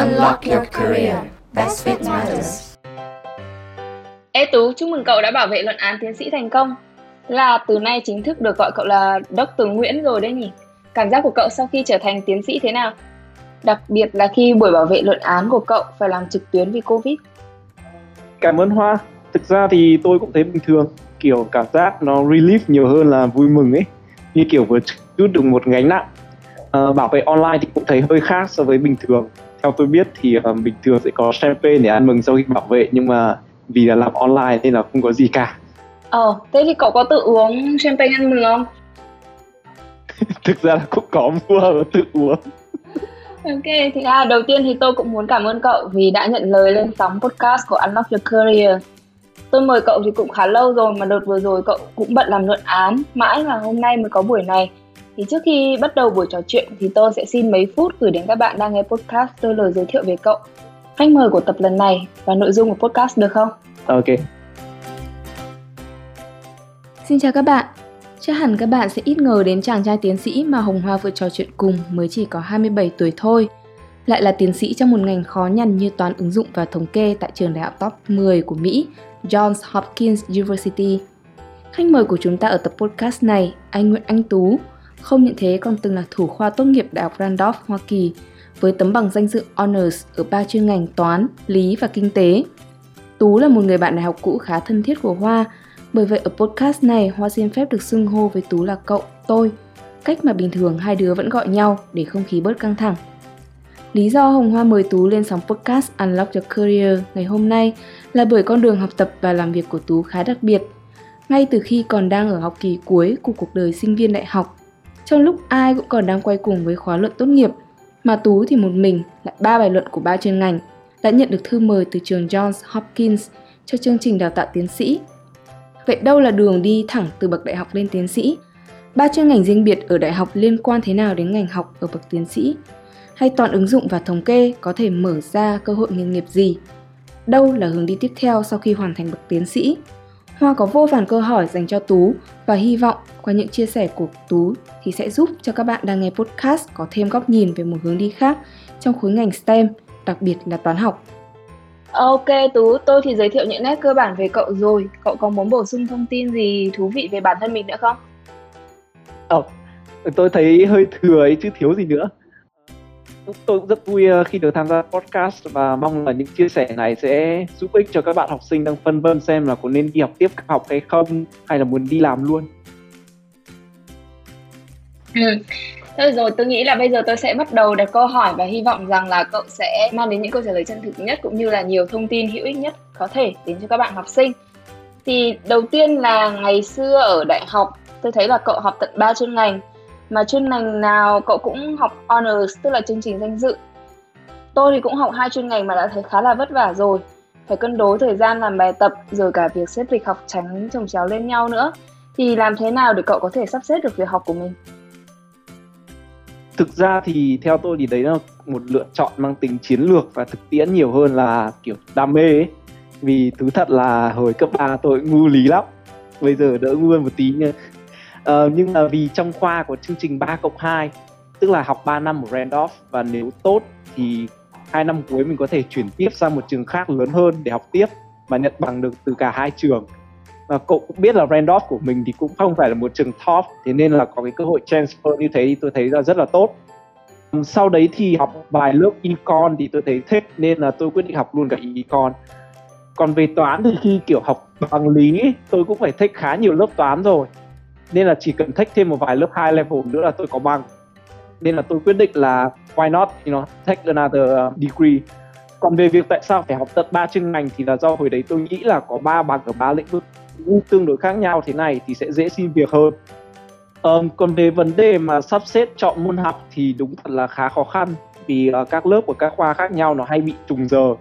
Unlock your career. Best fit matters. Ê Tú, chúc mừng cậu đã bảo vệ luận án tiến sĩ thành công. Là từ nay chính thức được gọi cậu là Dr. Nguyễn rồi đấy nhỉ? Cảm giác của cậu sau khi trở thành tiến sĩ thế nào? Đặc biệt là khi buổi bảo vệ luận án của cậu phải làm trực tuyến vì Covid. Cảm ơn Hoa. Thực ra thì tôi cũng thấy bình thường. Kiểu cảm giác nó relief nhiều hơn là vui mừng ấy. Như kiểu vừa chút được một gánh nặng. À, bảo vệ online thì cũng thấy hơi khác so với bình thường. Theo tôi biết thì uh, bình thường sẽ có champagne để ăn mừng sau khi bảo vệ nhưng mà vì là làm online nên là không có gì cả. Ờ, thế thì cậu có tự uống champagne ăn mừng không? Thực ra là cũng có mua và tự uống. Ok, thì à, đầu tiên thì tôi cũng muốn cảm ơn cậu vì đã nhận lời lên sóng podcast của Unlock Your Career. Tôi mời cậu thì cũng khá lâu rồi mà đợt vừa rồi cậu cũng bận làm luận án, mãi là hôm nay mới có buổi này. Thì trước khi bắt đầu buổi trò chuyện thì tôi sẽ xin mấy phút gửi đến các bạn đang nghe podcast tôi lời giới thiệu về cậu, khách mời của tập lần này và nội dung của podcast được không? Ok. Xin chào các bạn. Chắc hẳn các bạn sẽ ít ngờ đến chàng trai tiến sĩ mà Hồng Hoa vừa trò chuyện cùng mới chỉ có 27 tuổi thôi. Lại là tiến sĩ trong một ngành khó nhằn như toán ứng dụng và thống kê tại trường đại học top 10 của Mỹ, Johns Hopkins University. Khách mời của chúng ta ở tập podcast này, anh Nguyễn Anh Tú, không những thế còn từng là thủ khoa tốt nghiệp Đại học Randolph, Hoa Kỳ, với tấm bằng danh dự Honors ở ba chuyên ngành toán, lý và kinh tế. Tú là một người bạn đại học cũ khá thân thiết của Hoa bởi vậy ở podcast này, Hoa xin phép được xưng hô với Tú là cậu, tôi, cách mà bình thường hai đứa vẫn gọi nhau để không khí bớt căng thẳng. Lý do Hồng Hoa mời Tú lên sóng podcast Unlock Your Career ngày hôm nay là bởi con đường học tập và làm việc của Tú khá đặc biệt. Ngay từ khi còn đang ở học kỳ cuối của cuộc đời sinh viên đại học, trong lúc ai cũng còn đang quay cùng với khóa luận tốt nghiệp, mà Tú thì một mình lại ba bài luận của ba chuyên ngành, đã nhận được thư mời từ trường Johns Hopkins cho chương trình đào tạo tiến sĩ Vậy đâu là đường đi thẳng từ bậc đại học lên tiến sĩ? Ba chuyên ngành riêng biệt ở đại học liên quan thế nào đến ngành học ở bậc tiến sĩ? Hay toàn ứng dụng và thống kê có thể mở ra cơ hội nghề nghiệp gì? Đâu là hướng đi tiếp theo sau khi hoàn thành bậc tiến sĩ? Hoa có vô vàn câu hỏi dành cho Tú và hy vọng qua những chia sẻ của Tú thì sẽ giúp cho các bạn đang nghe podcast có thêm góc nhìn về một hướng đi khác trong khối ngành STEM, đặc biệt là toán học. Ok Tú, tôi thì giới thiệu những nét cơ bản về cậu rồi. Cậu có muốn bổ sung thông tin gì thú vị về bản thân mình nữa không? Ờ, tôi thấy hơi thừa ấy chứ thiếu gì nữa. Tôi cũng rất vui ờ, khi được tham gia podcast và mong là những chia sẻ này sẽ giúp ích cho các bạn học sinh đang phân vân xem là có nên đi học tiếp học hay không hay là muốn đi làm luôn. Ừ. Thôi rồi, tôi nghĩ là bây giờ tôi sẽ bắt đầu đặt câu hỏi và hy vọng rằng là cậu sẽ mang đến những câu trả lời chân thực nhất cũng như là nhiều thông tin hữu ích nhất có thể đến cho các bạn học sinh. Thì đầu tiên là ngày xưa ở đại học, tôi thấy là cậu học tận 3 chuyên ngành mà chuyên ngành nào cậu cũng học honors, tức là chương trình danh dự. Tôi thì cũng học hai chuyên ngành mà đã thấy khá là vất vả rồi. Phải cân đối thời gian làm bài tập, rồi cả việc xếp lịch học tránh chồng chéo lên nhau nữa. Thì làm thế nào để cậu có thể sắp xếp được việc học của mình? thực ra thì theo tôi thì đấy là một lựa chọn mang tính chiến lược và thực tiễn nhiều hơn là kiểu đam mê ấy vì thứ thật là hồi cấp 3 tôi ngu lý lắm bây giờ đỡ ngu hơn một tí nha uh, nhưng mà vì trong khoa có chương trình 3 cộng 2 tức là học 3 năm ở Randolph và nếu tốt thì hai năm cuối mình có thể chuyển tiếp sang một trường khác lớn hơn để học tiếp và nhận bằng được từ cả hai trường. Và cậu cũng biết là Randolph của mình thì cũng không phải là một trường top thế nên là có cái cơ hội transfer như thế thì tôi thấy là rất là tốt. Sau đấy thì học vài lớp econ thì tôi thấy thích nên là tôi quyết định học luôn cả econ. Còn về toán thì khi kiểu học bằng lý tôi cũng phải thích khá nhiều lớp toán rồi nên là chỉ cần thách thêm một vài lớp high level nữa là tôi có bằng nên là tôi quyết định là why not you know take another ờ, degree. Còn về việc tại sao phải học tận ba chuyên ngành thì là do hồi đấy tôi nghĩ là có ba bằng ở ba lĩnh vực tương đối khác nhau thế này thì sẽ dễ xin việc hơn. Um, còn về vấn đề mà sắp xếp chọn môn học thì đúng thật là khá khó khăn vì uh, các lớp của các khoa khác nhau nó hay bị trùng giờ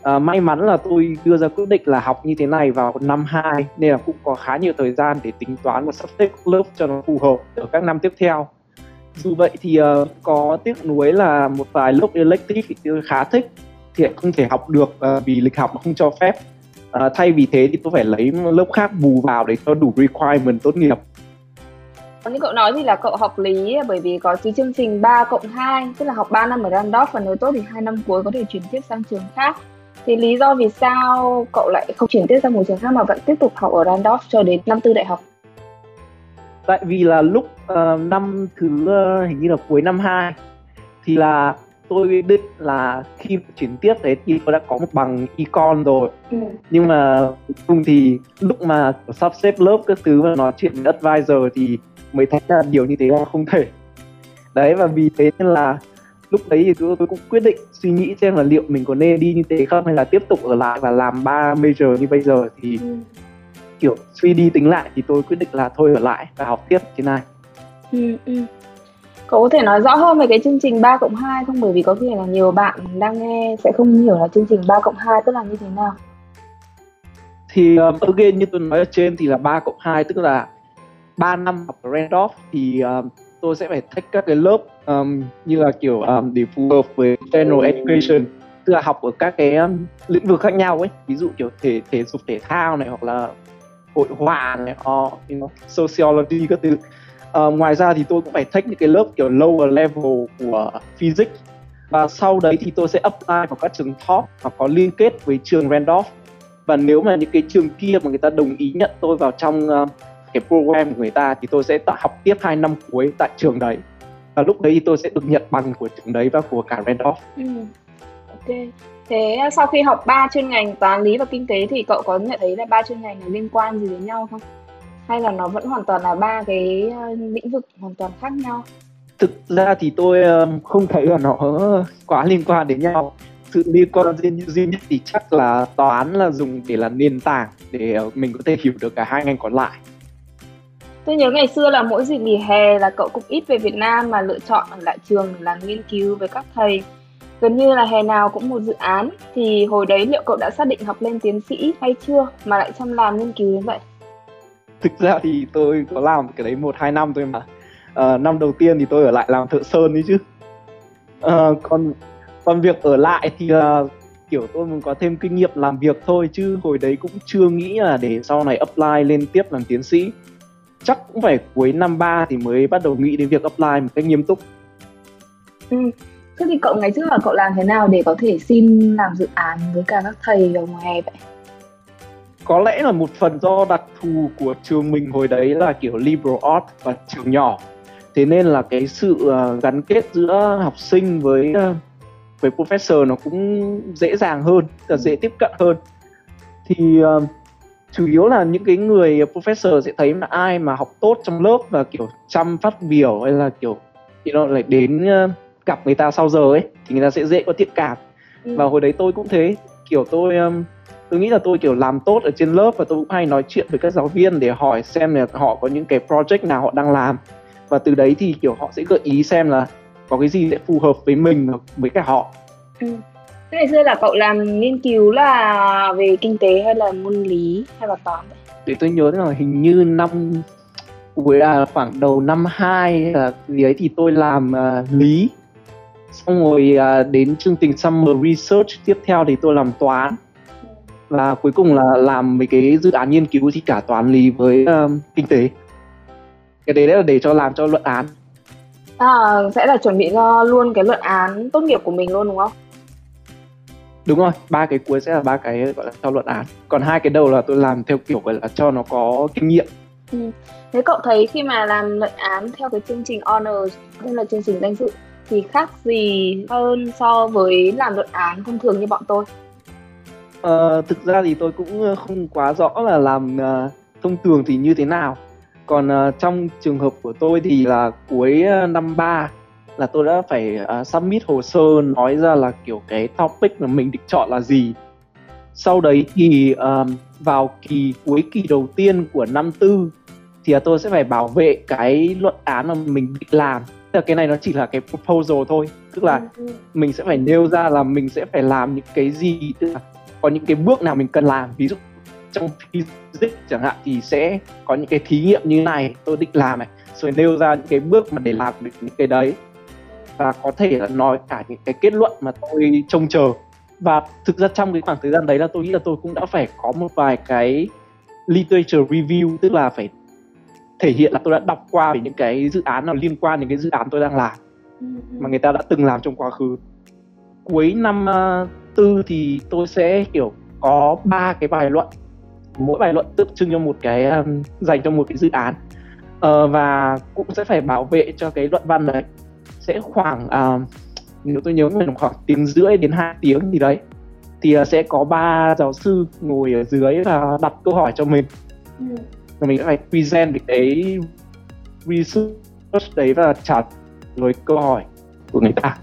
uh, may mắn là tôi đưa ra quyết định là học như thế này vào năm 2 nên là cũng có khá nhiều thời gian để tính toán và sắp xếp lớp cho nó phù hợp ở các năm tiếp theo. Dù vậy thì uh, có tiếc nuối là một vài lớp elective thì tôi khá thích thì không thể học được uh, vì lịch học không cho phép. Uh, thay vì thế thì tôi phải lấy lớp khác bù vào để cho đủ requirement tốt nghiệp. Như cậu nói thì là cậu học lý bởi vì có cái chương trình 3 cộng 2 tức là học 3 năm ở Randolph và nếu tốt thì hai năm cuối có thể chuyển tiếp sang trường khác thì lý do vì sao cậu lại không chuyển tiếp sang một trường khác mà vẫn tiếp tục học ở Randolph cho đến năm tư đại học? Tại vì là lúc uh, năm thứ uh, hình như là cuối năm 2 thì là tôi định là khi chuyển tiếp đấy thì tôi đã có một bằng econ rồi. Ừ. nhưng mà cùng thì lúc mà sắp xếp lớp các thứ và nói chuyện với advisor thì mới thấy là điều như thế là không thể. Đấy và vì thế nên là lúc đấy thì tôi, tôi cũng quyết định suy nghĩ xem là liệu mình có nên đi như thế không hay là tiếp tục ở lại và làm ba major như bây giờ thì ừ. kiểu suy đi tính lại thì tôi quyết định là thôi ở lại và học tiếp thế này ừ, ừ. Cậu có thể nói rõ hơn về cái chương trình 3 cộng 2 không? Bởi vì có thể là nhiều bạn đang nghe sẽ không hiểu là chương trình 3 cộng 2 tức là như thế nào. Thì um, again như tôi nói ở trên thì là 3 cộng 2 tức là 3 năm học ở Randolph thì um, tôi sẽ phải take các cái lớp um, như là kiểu um, để phù hợp với general education tức là học ở các cái um, lĩnh vực khác nhau ấy. Ví dụ kiểu thể thể dục thể thao này hoặc là hội họa này or you know, sociology các thứ. Uh, ngoài ra thì tôi cũng phải take những cái lớp kiểu lower level của physics. Và sau đấy thì tôi sẽ apply vào các trường top hoặc có liên kết với trường Randolph. Và nếu mà những cái trường kia mà người ta đồng ý nhận tôi vào trong uh, cái program của người ta thì tôi sẽ học tiếp hai năm cuối tại trường đấy và lúc đấy tôi sẽ được nhận bằng của trường đấy và của cả Randolph. Ừ. Ok. Thế sau khi học ba chuyên ngành toán lý và kinh tế thì cậu có nhận thấy là ba chuyên ngành này liên quan gì đến nhau không? hay là nó vẫn hoàn toàn là ba cái ờ, lĩnh vực hoàn toàn khác nhau thực ra thì tôi không thấy là nó quá liên quan đến nhau sự liên quan duy nhất thì chắc là toán là dùng để là nền tảng để ờ, mình có thể hiểu được cả hai ngành còn lại tôi nhớ ngày xưa là mỗi dịp nghỉ hè là cậu cũng ít về Việt Nam mà lựa chọn ở lại trường để làm nghiên cứu với các thầy. Gần như là hè nào cũng một dự án. Thì hồi đấy liệu cậu đã xác định học lên tiến sĩ hay chưa mà lại chăm làm nghiên cứu đến vậy? Thực ra thì tôi có làm cái đấy một hai năm thôi mà. À, năm đầu tiên thì tôi ở lại làm thợ sơn đấy chứ. À, còn còn việc ở lại thì là kiểu tôi muốn có thêm kinh nghiệm làm việc thôi chứ hồi đấy cũng chưa nghĩ là để sau này apply lên tiếp làm tiến sĩ chắc cũng phải cuối năm ba thì mới bắt đầu nghĩ đến việc apply một cách nghiêm túc. Ừ. thế thì cậu ngày trước là cậu làm thế nào để có thể xin làm dự án với cả các thầy ở ngoài vậy? Có lẽ là một phần do đặc thù của trường mình hồi đấy là kiểu liberal art và trường nhỏ. Thế nên là cái sự uh, gắn kết giữa học sinh với uh, với professor nó cũng dễ dàng hơn là dễ tiếp cận hơn. Thì chủ yếu là những cái người professor sẽ thấy là ai mà học tốt trong lớp và kiểu chăm phát biểu hay là kiểu thì nó lại đến uh, gặp người ta sau giờ ấy thì người ta sẽ dễ có thiện cảm ừ. và hồi đấy tôi cũng thế kiểu tôi tôi nghĩ là tôi kiểu làm tốt ở trên lớp và tôi cũng hay nói chuyện với các giáo viên để hỏi xem là họ có những cái project nào họ đang làm và từ đấy thì kiểu họ sẽ gợi ý xem là có cái gì sẽ phù hợp với mình với cả họ ừ. Thế ngày xưa là cậu làm nghiên cứu là về kinh tế hay là môn lý hay là toán? Vậy? Để tôi nhớ là hình như năm cuối à, khoảng đầu năm 2 là gì ấy thì tôi làm uh, lý. Xong rồi uh, đến chương trình summer research tiếp theo thì tôi làm toán. Và cuối cùng là làm mấy cái dự án nghiên cứu thì cả toán lý với uh, kinh tế. Cái đấy là để cho làm cho luận án. À, sẽ là chuẩn bị cho luôn cái luận án tốt nghiệp của mình luôn đúng không đúng rồi ba cái cuối sẽ là ba cái gọi là cho luận án. Còn hai cái đầu là tôi làm theo kiểu gọi là cho nó có kinh nghiệm. Ừ. thế cậu thấy khi mà làm luận án theo cái chương trình honors hay là chương trình danh dự thì khác gì hơn so với làm luận án thông thường như bọn tôi? Uh, thực ra thì tôi cũng ờ, không quá rõ là làm uh, thông thường thì như thế nào. Còn uh, trong trường hợp của tôi thì là cuối uh, năm 3 là tôi đã phải uh, submit hồ sơ nói ra là kiểu cái topic mà mình định chọn là gì. Sau đấy thì uh, vào kỳ cuối kỳ đầu tiên của năm tư thì uh, tôi sẽ phải bảo vệ cái luận án mà mình định làm. Tức là cái này nó chỉ là cái proposal thôi. Tức là ừ, ừ. mình sẽ phải nêu ra là mình sẽ phải làm những cái gì tức là có những cái bước nào mình cần làm. Ví dụ trong physics chẳng hạn thì sẽ có những cái thí nghiệm như này tôi định làm này. Rồi nêu ra những cái bước mà để làm được những cái đấy và có thể là nói cả những cái kết luận mà tôi trông chờ. Và thực ra trong cái khoảng thời gian đấy là tôi nghĩ là tôi cũng đã phải có một vài cái literature review tức là phải thể hiện là tôi đã đọc qua về những cái dự án nào liên quan đến cái dự án tôi đang làm ừ, mà người ta đã từng làm trong quá khứ. Cuối năm uh, tư thì tôi sẽ kiểu có ba cái bài luận. Mỗi bài luận tượng trưng cho một cái um, dành cho một cái dự án. Uh, và cũng sẽ phải bảo vệ cho cái luận văn đấy sẽ khoảng uh, nếu tôi nhớ mình khoảng tiếng rưỡi đến hai tiếng gì đấy thì uh, sẽ có ba giáo sư ngồi ở dưới và đặt câu hỏi cho mình. Ừ. mình phải present được cái research đấy và trả lời câu hỏi của người ta.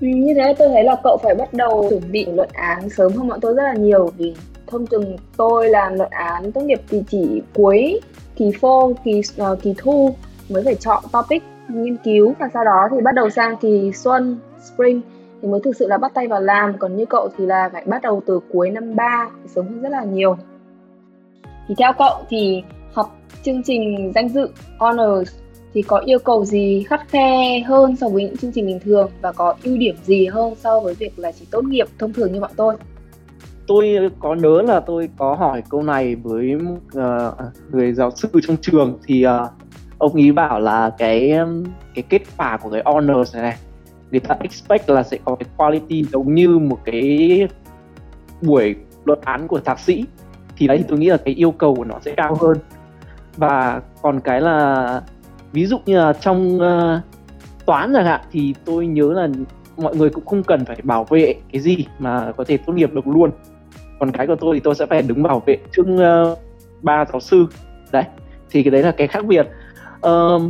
Ừ, như thế tôi thấy là cậu phải bắt đầu chuẩn bị luận án sớm hơn bọn tôi rất là nhiều vì thông thường tôi làm luận án tốt nghiệp thì chỉ cuối kỳ phô kỳ uh, kỳ thu mới phải chọn topic nghiên cứu và sau đó thì bắt đầu sang kỳ xuân spring thì mới thực sự là bắt tay vào làm còn như cậu thì là phải bắt đầu từ cuối năm 3 sớm hơn rất là nhiều thì theo cậu thì học chương trình danh dự honors thì có yêu cầu gì khắt khe hơn so với những chương trình bình thường và có ưu điểm gì hơn so với việc là chỉ tốt nghiệp thông thường như bọn tôi? Tôi có nhớ là tôi có hỏi câu này với uh, người giáo sư trong trường thì uh, ông ý bảo là cái um, cái kết quả của cái honors này này người ta expect là sẽ có cái quality giống như một cái buổi luận án của thạc sĩ. Thì đấy thì tôi nghĩ là cái yêu cầu của nó sẽ cao hơn. Và còn cái là ví dụ như là trong uh, toán chẳng hạn thì tôi nhớ là mọi người cũng không cần phải bảo vệ cái gì mà có thể tốt nghiệp được luôn. Còn cái của tôi thì tôi sẽ phải đứng bảo vệ trước uh, ba giáo sư. Đấy thì cái đấy là cái khác biệt uh,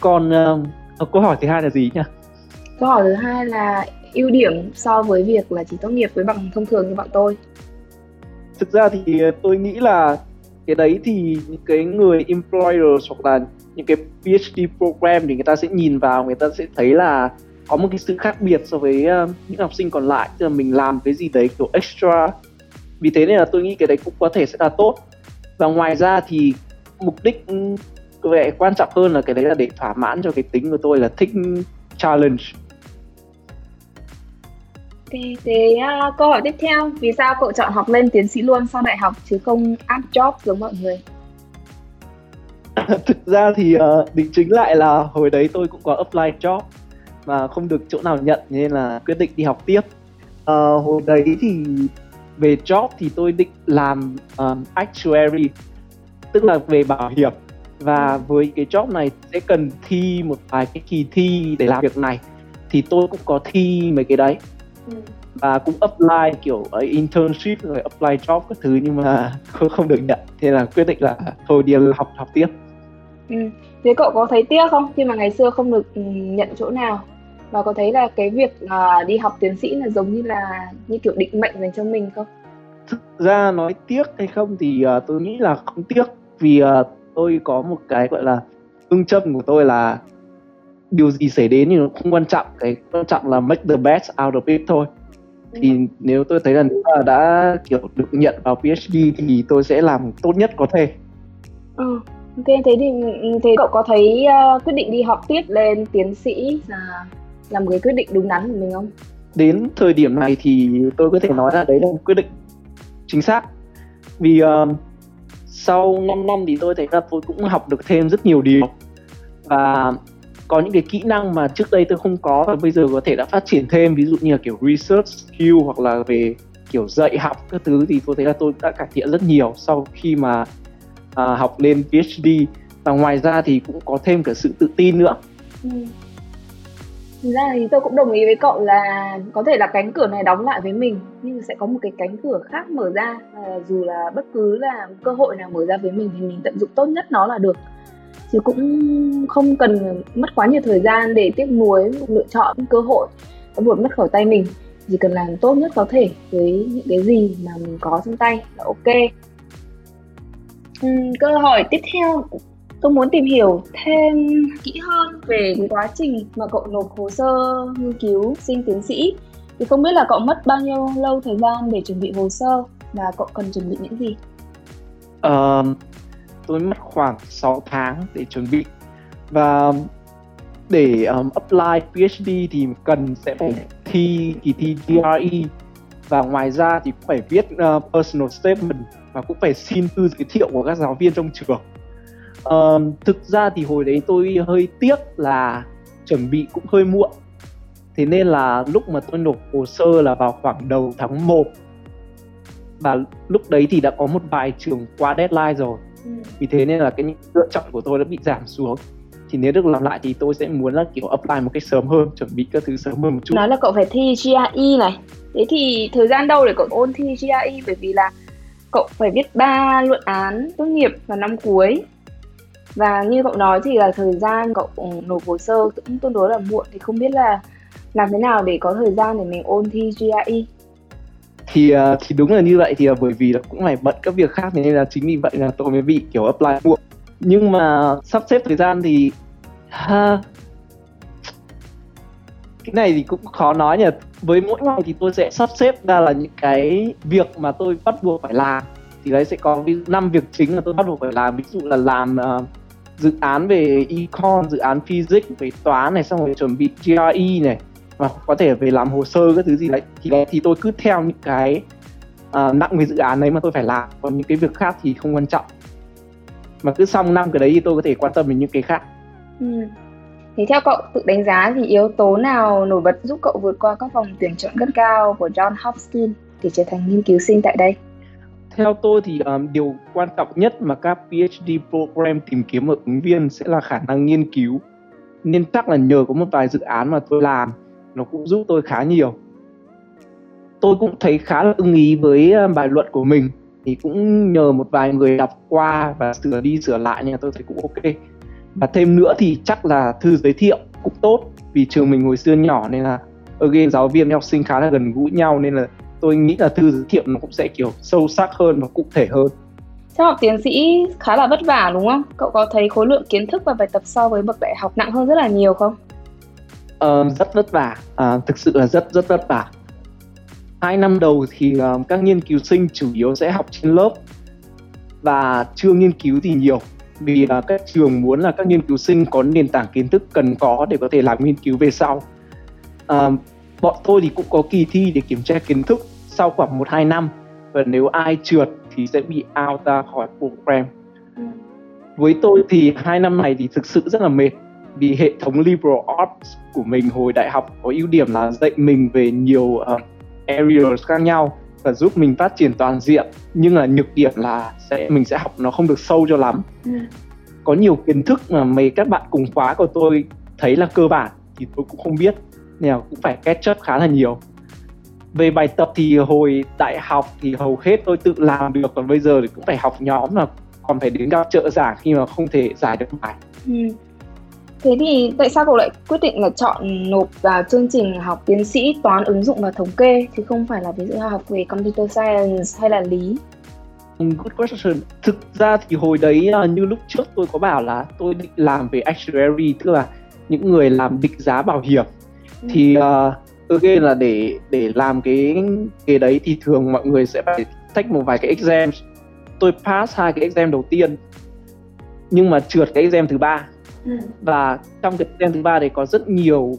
còn uh, câu hỏi thứ hai là gì nhỉ? Câu hỏi thứ hai là ưu điểm so với việc là chỉ tốt nghiệp với bằng thông thường như bọn tôi. Thực ra thì tôi nghĩ là cái đấy thì những cái người employer hoặc là những cái PhD program thì người ta sẽ nhìn vào người ta sẽ thấy là có một cái sự khác biệt so với uh, những học sinh còn lại. Tức là mình làm cái gì đấy kiểu extra. Vì thế nên là tôi nghĩ cái đấy cũng có thể sẽ là tốt. Và ngoài ra thì mục đích vẻ quan trọng hơn là cái đấy là để thỏa mãn cho cái tính của tôi là thích challenge. Ok, thế uh, câu hỏi tiếp theo, vì sao cậu chọn học lên tiến sĩ luôn sau đại học chứ không áp job giống mọi người? thực ra thì uh, định chính lại là hồi đấy tôi cũng có apply job mà không được chỗ nào nhận nên là quyết định đi học tiếp. Uh, hồi đấy thì về job thì tôi định làm um, actuary tức là về bảo hiểm và với cái job này sẽ cần thi một vài cái kỳ thi để làm việc này. Thì tôi cũng có thi mấy cái đấy. Ừ. và cũng apply kiểu ở internship rồi apply job các thứ nhưng mà không không được nhận. Thế là quyết định là thôi đi học học tiếp. Ừ. Thế cậu có thấy tiếc không? Khi mà ngày xưa không được ừ, nhận chỗ nào. Và có thấy là cái việc uh, đi học tiến sĩ là giống như là như kiểu định mệnh dành cho mình không? Thực ra nói tiếc hay không thì uh, tôi nghĩ là không tiếc. Vì uh, tôi có một cái gọi là phương châm của tôi là điều gì xảy đến thì nó không quan trọng cái quan trọng là make the best out of it thôi thì ừ. nếu tôi thấy là nếu mà đã kiểu được nhận vào PhD thì tôi sẽ làm tốt nhất có thể. Ừ Ok, thế thì thế cậu có thấy uh, quyết định đi học tiếp lên tiến sĩ là là một cái quyết định đúng đắn của mình không? Đến thời điểm này thì tôi có thể nói là đấy là một quyết định chính xác. Vì uh, sau 5 năm thì tôi thấy là tôi cũng học được thêm rất nhiều điều và có những cái kỹ năng mà trước đây tôi không có và bây giờ có thể đã phát triển thêm ví dụ như là kiểu research skill hoặc là về kiểu dạy học các thứ thì tôi thấy là tôi đã cải thiện rất nhiều sau khi mà à, học lên PhD và ngoài ra thì cũng có thêm cả sự tự tin nữa. Ừ. Thực ra thì tôi cũng đồng ý với cậu là có thể là cánh cửa này đóng lại với mình nhưng sẽ có một cái cánh cửa khác mở ra. À, dù là bất cứ là cơ hội nào mở ra với mình thì mình tận dụng tốt nhất nó là được. Chứ cũng không cần mất quá nhiều thời gian để tiếc nuối lựa chọn cơ hội có một mất khỏi tay mình. Chỉ cần làm tốt nhất có thể với những cái gì mà mình có trong tay là ok. Ừ, câu hỏi tiếp theo tôi muốn tìm hiểu thêm kỹ hơn về quá trình mà cậu nộp hồ sơ nghiên cứu sinh tiến sĩ. Thì không biết là cậu mất bao nhiêu lâu thời gian để chuẩn bị hồ sơ và cậu cần chuẩn bị những gì? Uh, tôi mất khoảng 6 tháng để chuẩn bị. Và để um, apply PhD thì cần sẽ phải thi kỳ thi GRE và ngoài ra thì cũng phải viết uh, personal statement và cũng phải xin thư giới thiệu của các giáo viên trong trường uh, thực ra thì hồi đấy tôi hơi tiếc là chuẩn bị cũng hơi muộn. Thế nên là lúc mà tôi nộp hồ sơ là vào khoảng đầu tháng 1 và lúc đấy thì đã có một vài trường qua deadline rồi. Ừ. vì thế nên là cái lựa chọn của tôi đã bị giảm xuống. Thì nếu được làm lại thì tôi sẽ muốn là kiểu apply một cách sớm hơn chuẩn bị các thứ sớm hơn một chút. Nói là cậu phải thi GRE này. Thế thì thời gian đâu để cậu ôn thi GRE bởi vì là cậu phải viết ba luận án tốt nghiệp vào năm cuối và như cậu nói thì là thời gian cậu ừ, nộp hồ sơ cũng tương đối là muộn thì không biết là làm thế nào để có thời gian để mình ôn thi GRE thì ờ, thì đúng là như vậy thì ờ, bởi vì là cũng phải bận các việc khác nên là chính vì vậy là tôi mới bị kiểu apply muộn. Nhưng mà sắp xếp thời gian thì ha, cái này thì cũng khó nói nhỉ. Với mỗi ngày thì tôi sẽ sắp xếp ra là những cái việc mà tôi bắt buộc phải làm thì đấy sẽ có năm việc chính là tôi bắt buộc phải làm. Ví dụ là làm uh, dự án về econ dự án physics về toán này xong rồi chuẩn bị GRE này và có thể về làm hồ sơ các thứ gì đấy. Thì đấy thì tôi cứ theo những cái uh, nặng về dự án đấy mà tôi phải làm. Còn những cái việc khác thì không quan trọng. Mà cứ xong năm cái đấy thì tôi có thể quan tâm đến những cái khác. Ừ. Thì theo cậu tự đánh giá thì yếu tố nào nổi bật giúp cậu vượt qua các vòng tuyển chọn rất cao của John Hopkins để trở thành nghiên cứu sinh tại đây? Theo tôi thì um, điều quan trọng nhất mà các PhD program tìm kiếm ở ứng viên sẽ là khả năng nghiên cứu. Nên chắc là nhờ có một vài dự án mà tôi làm nó cũng giúp tôi khá nhiều. Tôi cũng thấy khá là ưng ý với ờ, bài luận của mình thì cũng nhờ một vài người đọc qua và sửa đi sửa lại nhưng tôi thấy cũng ok và thêm nữa thì chắc là thư giới thiệu cũng tốt vì trường mình hồi xưa nhỏ nên là ở game giáo viên học sinh khá là gần gũi nhau nên là tôi nghĩ là thư giới thiệu nó cũng sẽ kiểu sâu sắc hơn và cụ thể hơn Theo học tiến sĩ khá là vất vả đúng không? Cậu có thấy khối lượng kiến thức và bài tập so với bậc đại học nặng hơn rất là nhiều không? Uh, rất vất vả, uh, thực sự là rất rất vất vả. Hai năm đầu thì uh, các nghiên cứu sinh chủ yếu sẽ học trên lớp và chưa nghiên cứu thì nhiều vì là các trường muốn là các nghiên cứu sinh có nền tảng kiến thức cần có để có thể làm nghiên cứu về sau à, bọn tôi thì cũng có kỳ thi để kiểm tra kiến thức sau khoảng một hai năm. Và nếu ai trượt thì sẽ bị out ra khỏi program. Với tôi thì hai năm này thì thực sự rất là mệt vì hệ thống liberal arts của mình hồi đại học có ưu điểm là dạy mình về nhiều uh, areas khác nhau và giúp mình phát triển toàn diện. Nhưng là nhược điểm là sẽ mình sẽ học nó không được sâu cho lắm. Ừ. có nhiều kiến thức mà mấy các bạn cùng khóa của tôi thấy là cơ bản thì tôi cũng không biết nên là cũng phải catch up khá là nhiều về bài tập thì hồi đại học thì hầu hết tôi tự làm được còn bây giờ thì cũng phải học nhóm là còn phải đến gặp trợ giảng khi mà không thể giải được bài ừ. Thế thì tại sao cậu lại quyết định là chọn nộp vào chương trình học tiến sĩ toán ứng dụng và thống kê chứ không phải là ví dụ học về computer science hay là lý? Good question. Thực ra thì hồi đấy à, như lúc trước tôi có bảo là tôi định làm về actuary tức là những người làm định giá bảo hiểm. Thì uh, again là để để làm cái cái đấy thì thường mọi người sẽ phải take một vài cái exam. Tôi pass hai cái exam đầu tiên nhưng mà trượt cái exam thứ ba Ừ. và trong cái exam thứ ba đấy có rất nhiều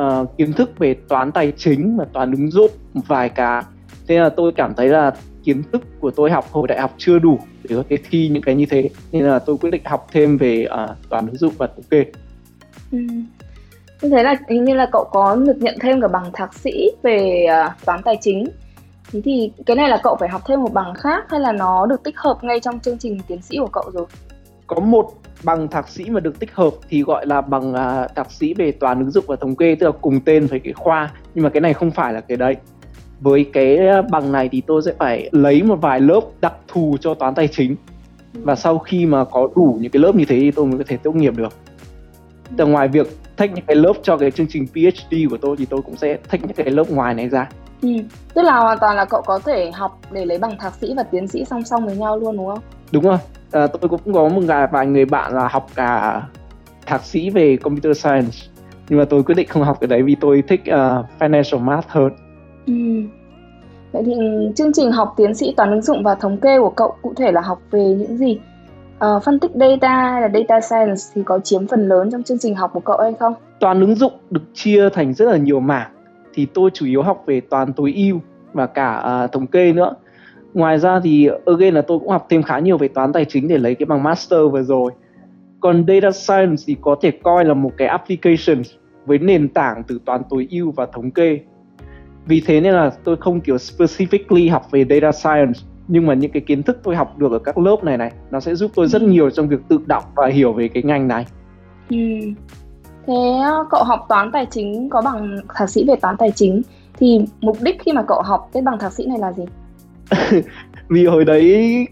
uh, kiến thức về toán tài chính và toán ứng dụng một vài cái thế là tôi cảm thấy là kiến thức của tôi học hồi đại học chưa đủ để có thể thi những cái như thế nên là tôi quyết định học thêm về uh, toán ứng dụng và thống kê ừ. Như thế là hình như là cậu có được nhận thêm cả bằng thạc sĩ về uh, toán tài chính. Thế thì cái này là cậu phải học thêm một bằng khác hay là nó được tích hợp ngay trong chương trình tiến sĩ của cậu rồi? Có một bằng thạc sĩ mà được tích hợp thì gọi là bằng uh, thạc sĩ về toán ứng dụng và thống kê tức là cùng tên với cái khoa. Nhưng mà cái này không phải là cái đấy. Với cái à, bằng này thì tôi sẽ phải lấy một vài lớp đặc thù cho toán tài chính. Và sau khi mà có đủ những cái lớp như thế thì tôi mới có thể tốt nghiệp được. Từ ngoài việc thách những cái lớp cho cái chương trình PhD của tôi thì tôi cũng sẽ thách những cái lớp ngoài này ra ừ. tức là hoàn toàn là cậu có thể học để lấy bằng thạc sĩ và tiến sĩ song song với nhau luôn đúng không đúng rồi à, tôi cũng có một vài người bạn là học cả thạc sĩ về computer science nhưng mà tôi quyết định không học cái đấy vì tôi thích uh, financial math hơn. Ừ. Vậy thì chương trình học tiến sĩ toán ứng dụng và thống kê của cậu cụ thể là học về những gì? Uh, phân tích data là data science thì có chiếm phần lớn trong chương trình học của cậu hay không? Toán ứng dụng được chia thành rất là nhiều mảng. Thì tôi chủ yếu học về toán tối ưu và cả uh, thống kê nữa. Ngoài ra thì again là tôi cũng học thêm khá nhiều về toán tài chính để lấy cái bằng master vừa rồi. Còn data science thì có thể coi là một cái application với nền tảng từ toán tối ưu và thống kê. Vì thế nên là tôi không kiểu specifically học về data science nhưng mà những cái kiến thức tôi học được ở các lớp này này nó sẽ giúp tôi rất ừ. nhiều trong việc tự đọc và hiểu về cái ngành này ừ. thế ờ, cậu học toán tài chính có bằng thạc sĩ về toán tài chính thì mục đích khi mà cậu học cái bằng thạc sĩ này là gì vì hồi đấy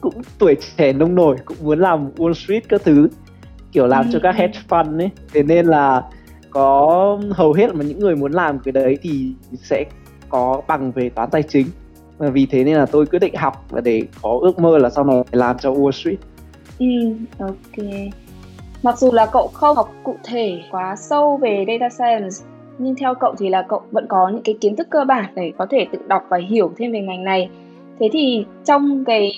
cũng tuổi trẻ nông nổi cũng muốn làm Wall Street các thứ kiểu làm ừ. cho các hedge fund ấy thế nên là có hầu hết mà những người muốn làm cái đấy thì sẽ có bằng về toán tài chính và vì thế nên là tôi quyết định học và để có ước mơ là sau này làm cho Wall Street. Ừ, ok. Mặc dù là cậu không học cụ thể quá sâu về data science nhưng theo cậu thì là cậu vẫn có những cái kiến thức cơ bản để có thể tự đọc và hiểu thêm về ngành này. Thế thì trong cái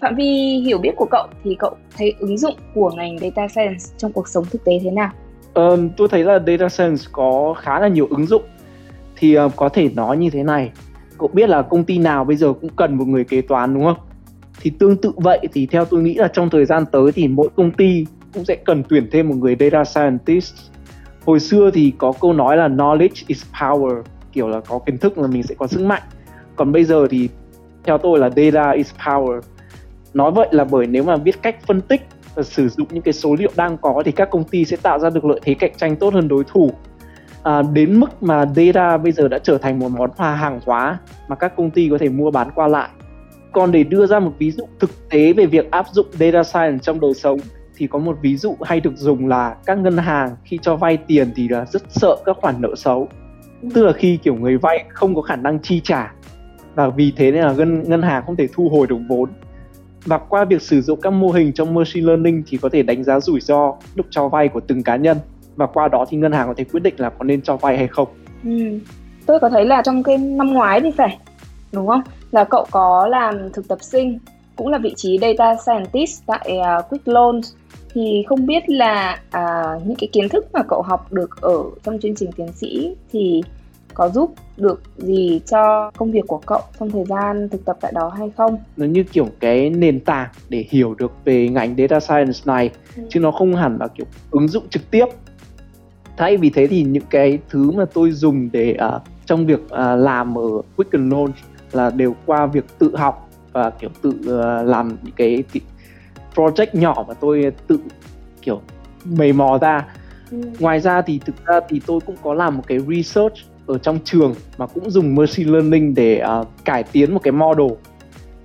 phạm vi hiểu biết của cậu thì cậu thấy ứng dụng của ngành data science trong cuộc sống thực tế thế nào? Um, tôi thấy là data science có khá là nhiều ứng dụng thì uh, có thể nói như thế này cậu biết là công ty nào bây giờ cũng cần một người kế toán đúng không? Thì tương tự vậy thì theo tôi nghĩ là trong thời gian tới thì mỗi công ty cũng sẽ cần tuyển thêm một người data scientist. Hồi xưa thì có câu nói là knowledge is power, kiểu là có kiến thức là mình sẽ có sức mạnh. Còn bây giờ thì theo tôi là data is power. Nói vậy là bởi nếu mà biết cách phân tích và sử dụng những cái số liệu đang có thì các công ty sẽ tạo ra được lợi thế cạnh tranh tốt hơn đối thủ à, đến mức mà data bây giờ đã trở thành một món hoa hàng hóa mà các công ty có thể mua bán qua lại. Còn để đưa ra một ví dụ thực tế về việc áp dụng data science trong đời sống thì có một ví dụ hay được dùng là các ngân hàng khi cho vay tiền thì là rất sợ các khoản nợ xấu. Tức là khi kiểu người vay không có khả năng chi trả. Và vì thế nên là ngân ngân hàng không thể thu hồi được vốn. Và qua việc sử dụng các mô hình trong machine learning thì có thể đánh giá rủi ro lúc cho vay của từng cá nhân và qua đó thì ngân hàng có thể quyết định là có nên cho vay hay không. Ừ. Tôi có thấy là trong cái năm ngoái thì phải đúng không? Là cậu có làm thực tập sinh cũng là vị trí data scientist tại uh, Quick Loans thì không biết là uh, những cái kiến thức mà cậu học được ở trong chương trình tiến sĩ thì có giúp được gì cho công việc của cậu trong thời gian thực tập tại đó hay không? Nó như kiểu cái nền tảng để hiểu được về ngành data science này ừ. chứ nó không hẳn là kiểu ứng dụng trực tiếp thay vì thế thì những cái thứ mà tôi dùng để uh, trong việc uh, làm ở Quick and Launch là đều qua việc tự học và kiểu tự uh, làm những cái project nhỏ mà tôi tự kiểu mày mò ra ừ. ngoài ra thì thực ra thì tôi cũng có làm một cái research ở trong trường mà cũng dùng machine learning để uh, cải tiến một cái model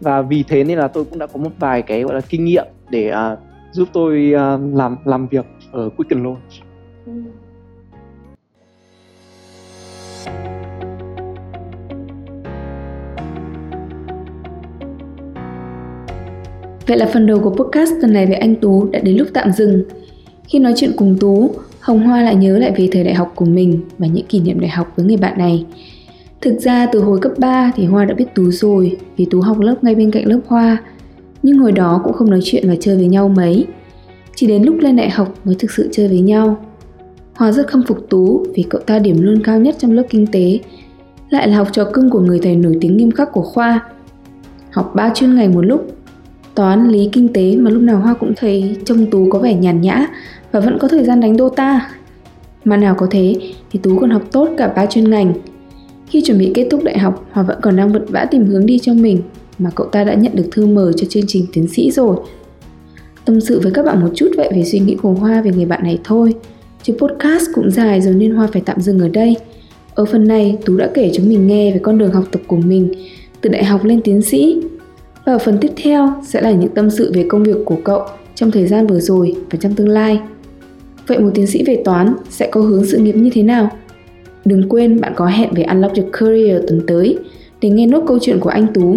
và vì thế nên là tôi cũng đã có một vài cái gọi là kinh nghiệm để uh, giúp tôi uh, làm làm việc ở Quick and Launch. Ừ. Vậy là phần đầu của podcast tuần này với anh Tú đã đến lúc tạm dừng. Khi nói chuyện cùng Tú, Hồng Hoa lại nhớ lại về thời đại học của mình và những kỷ niệm đại học với người bạn này. Thực ra từ hồi cấp 3 thì Hoa đã biết Tú rồi vì Tú học lớp ngay bên cạnh lớp Hoa. Nhưng hồi đó cũng không nói chuyện và chơi với nhau mấy. Chỉ đến lúc lên đại học mới thực sự chơi với nhau. Hoa rất khâm phục Tú vì cậu ta điểm luôn cao nhất trong lớp kinh tế, lại là học trò cưng của người thầy nổi tiếng nghiêm khắc của khoa. Học ba chuyên ngành một lúc toán, lý, kinh tế mà lúc nào Hoa cũng thấy trông Tú có vẻ nhàn nhã và vẫn có thời gian đánh Dota. Mà nào có thế thì Tú còn học tốt cả ba chuyên ngành. Khi chuẩn bị kết thúc đại học, Hoa vẫn còn đang vật vã tìm hướng đi cho mình mà cậu ta đã nhận được thư mời cho chương trình tiến sĩ rồi. Tâm sự với các bạn một chút vậy về suy nghĩ của Hoa về người bạn này thôi. Chứ podcast cũng dài rồi nên Hoa phải tạm dừng ở đây. Ở phần này, Tú đã kể cho mình nghe về con đường học tập của mình từ đại học lên tiến sĩ và ở phần tiếp theo sẽ là những tâm sự về công việc của cậu trong thời gian vừa rồi và trong tương lai. Vậy một tiến sĩ về toán sẽ có hướng sự nghiệp như thế nào? Đừng quên bạn có hẹn với Unlock Your Career tuần tới để nghe nốt câu chuyện của anh Tú.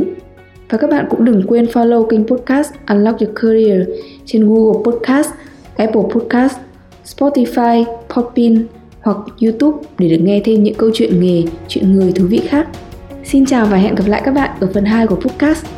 Và các bạn cũng đừng quên follow kênh podcast Unlock Your Career trên Google Podcast, Apple Podcast, Spotify, Podbean hoặc YouTube để được nghe thêm những câu chuyện nghề, chuyện người thú vị khác. Xin chào và hẹn gặp lại các bạn ở phần 2 của podcast.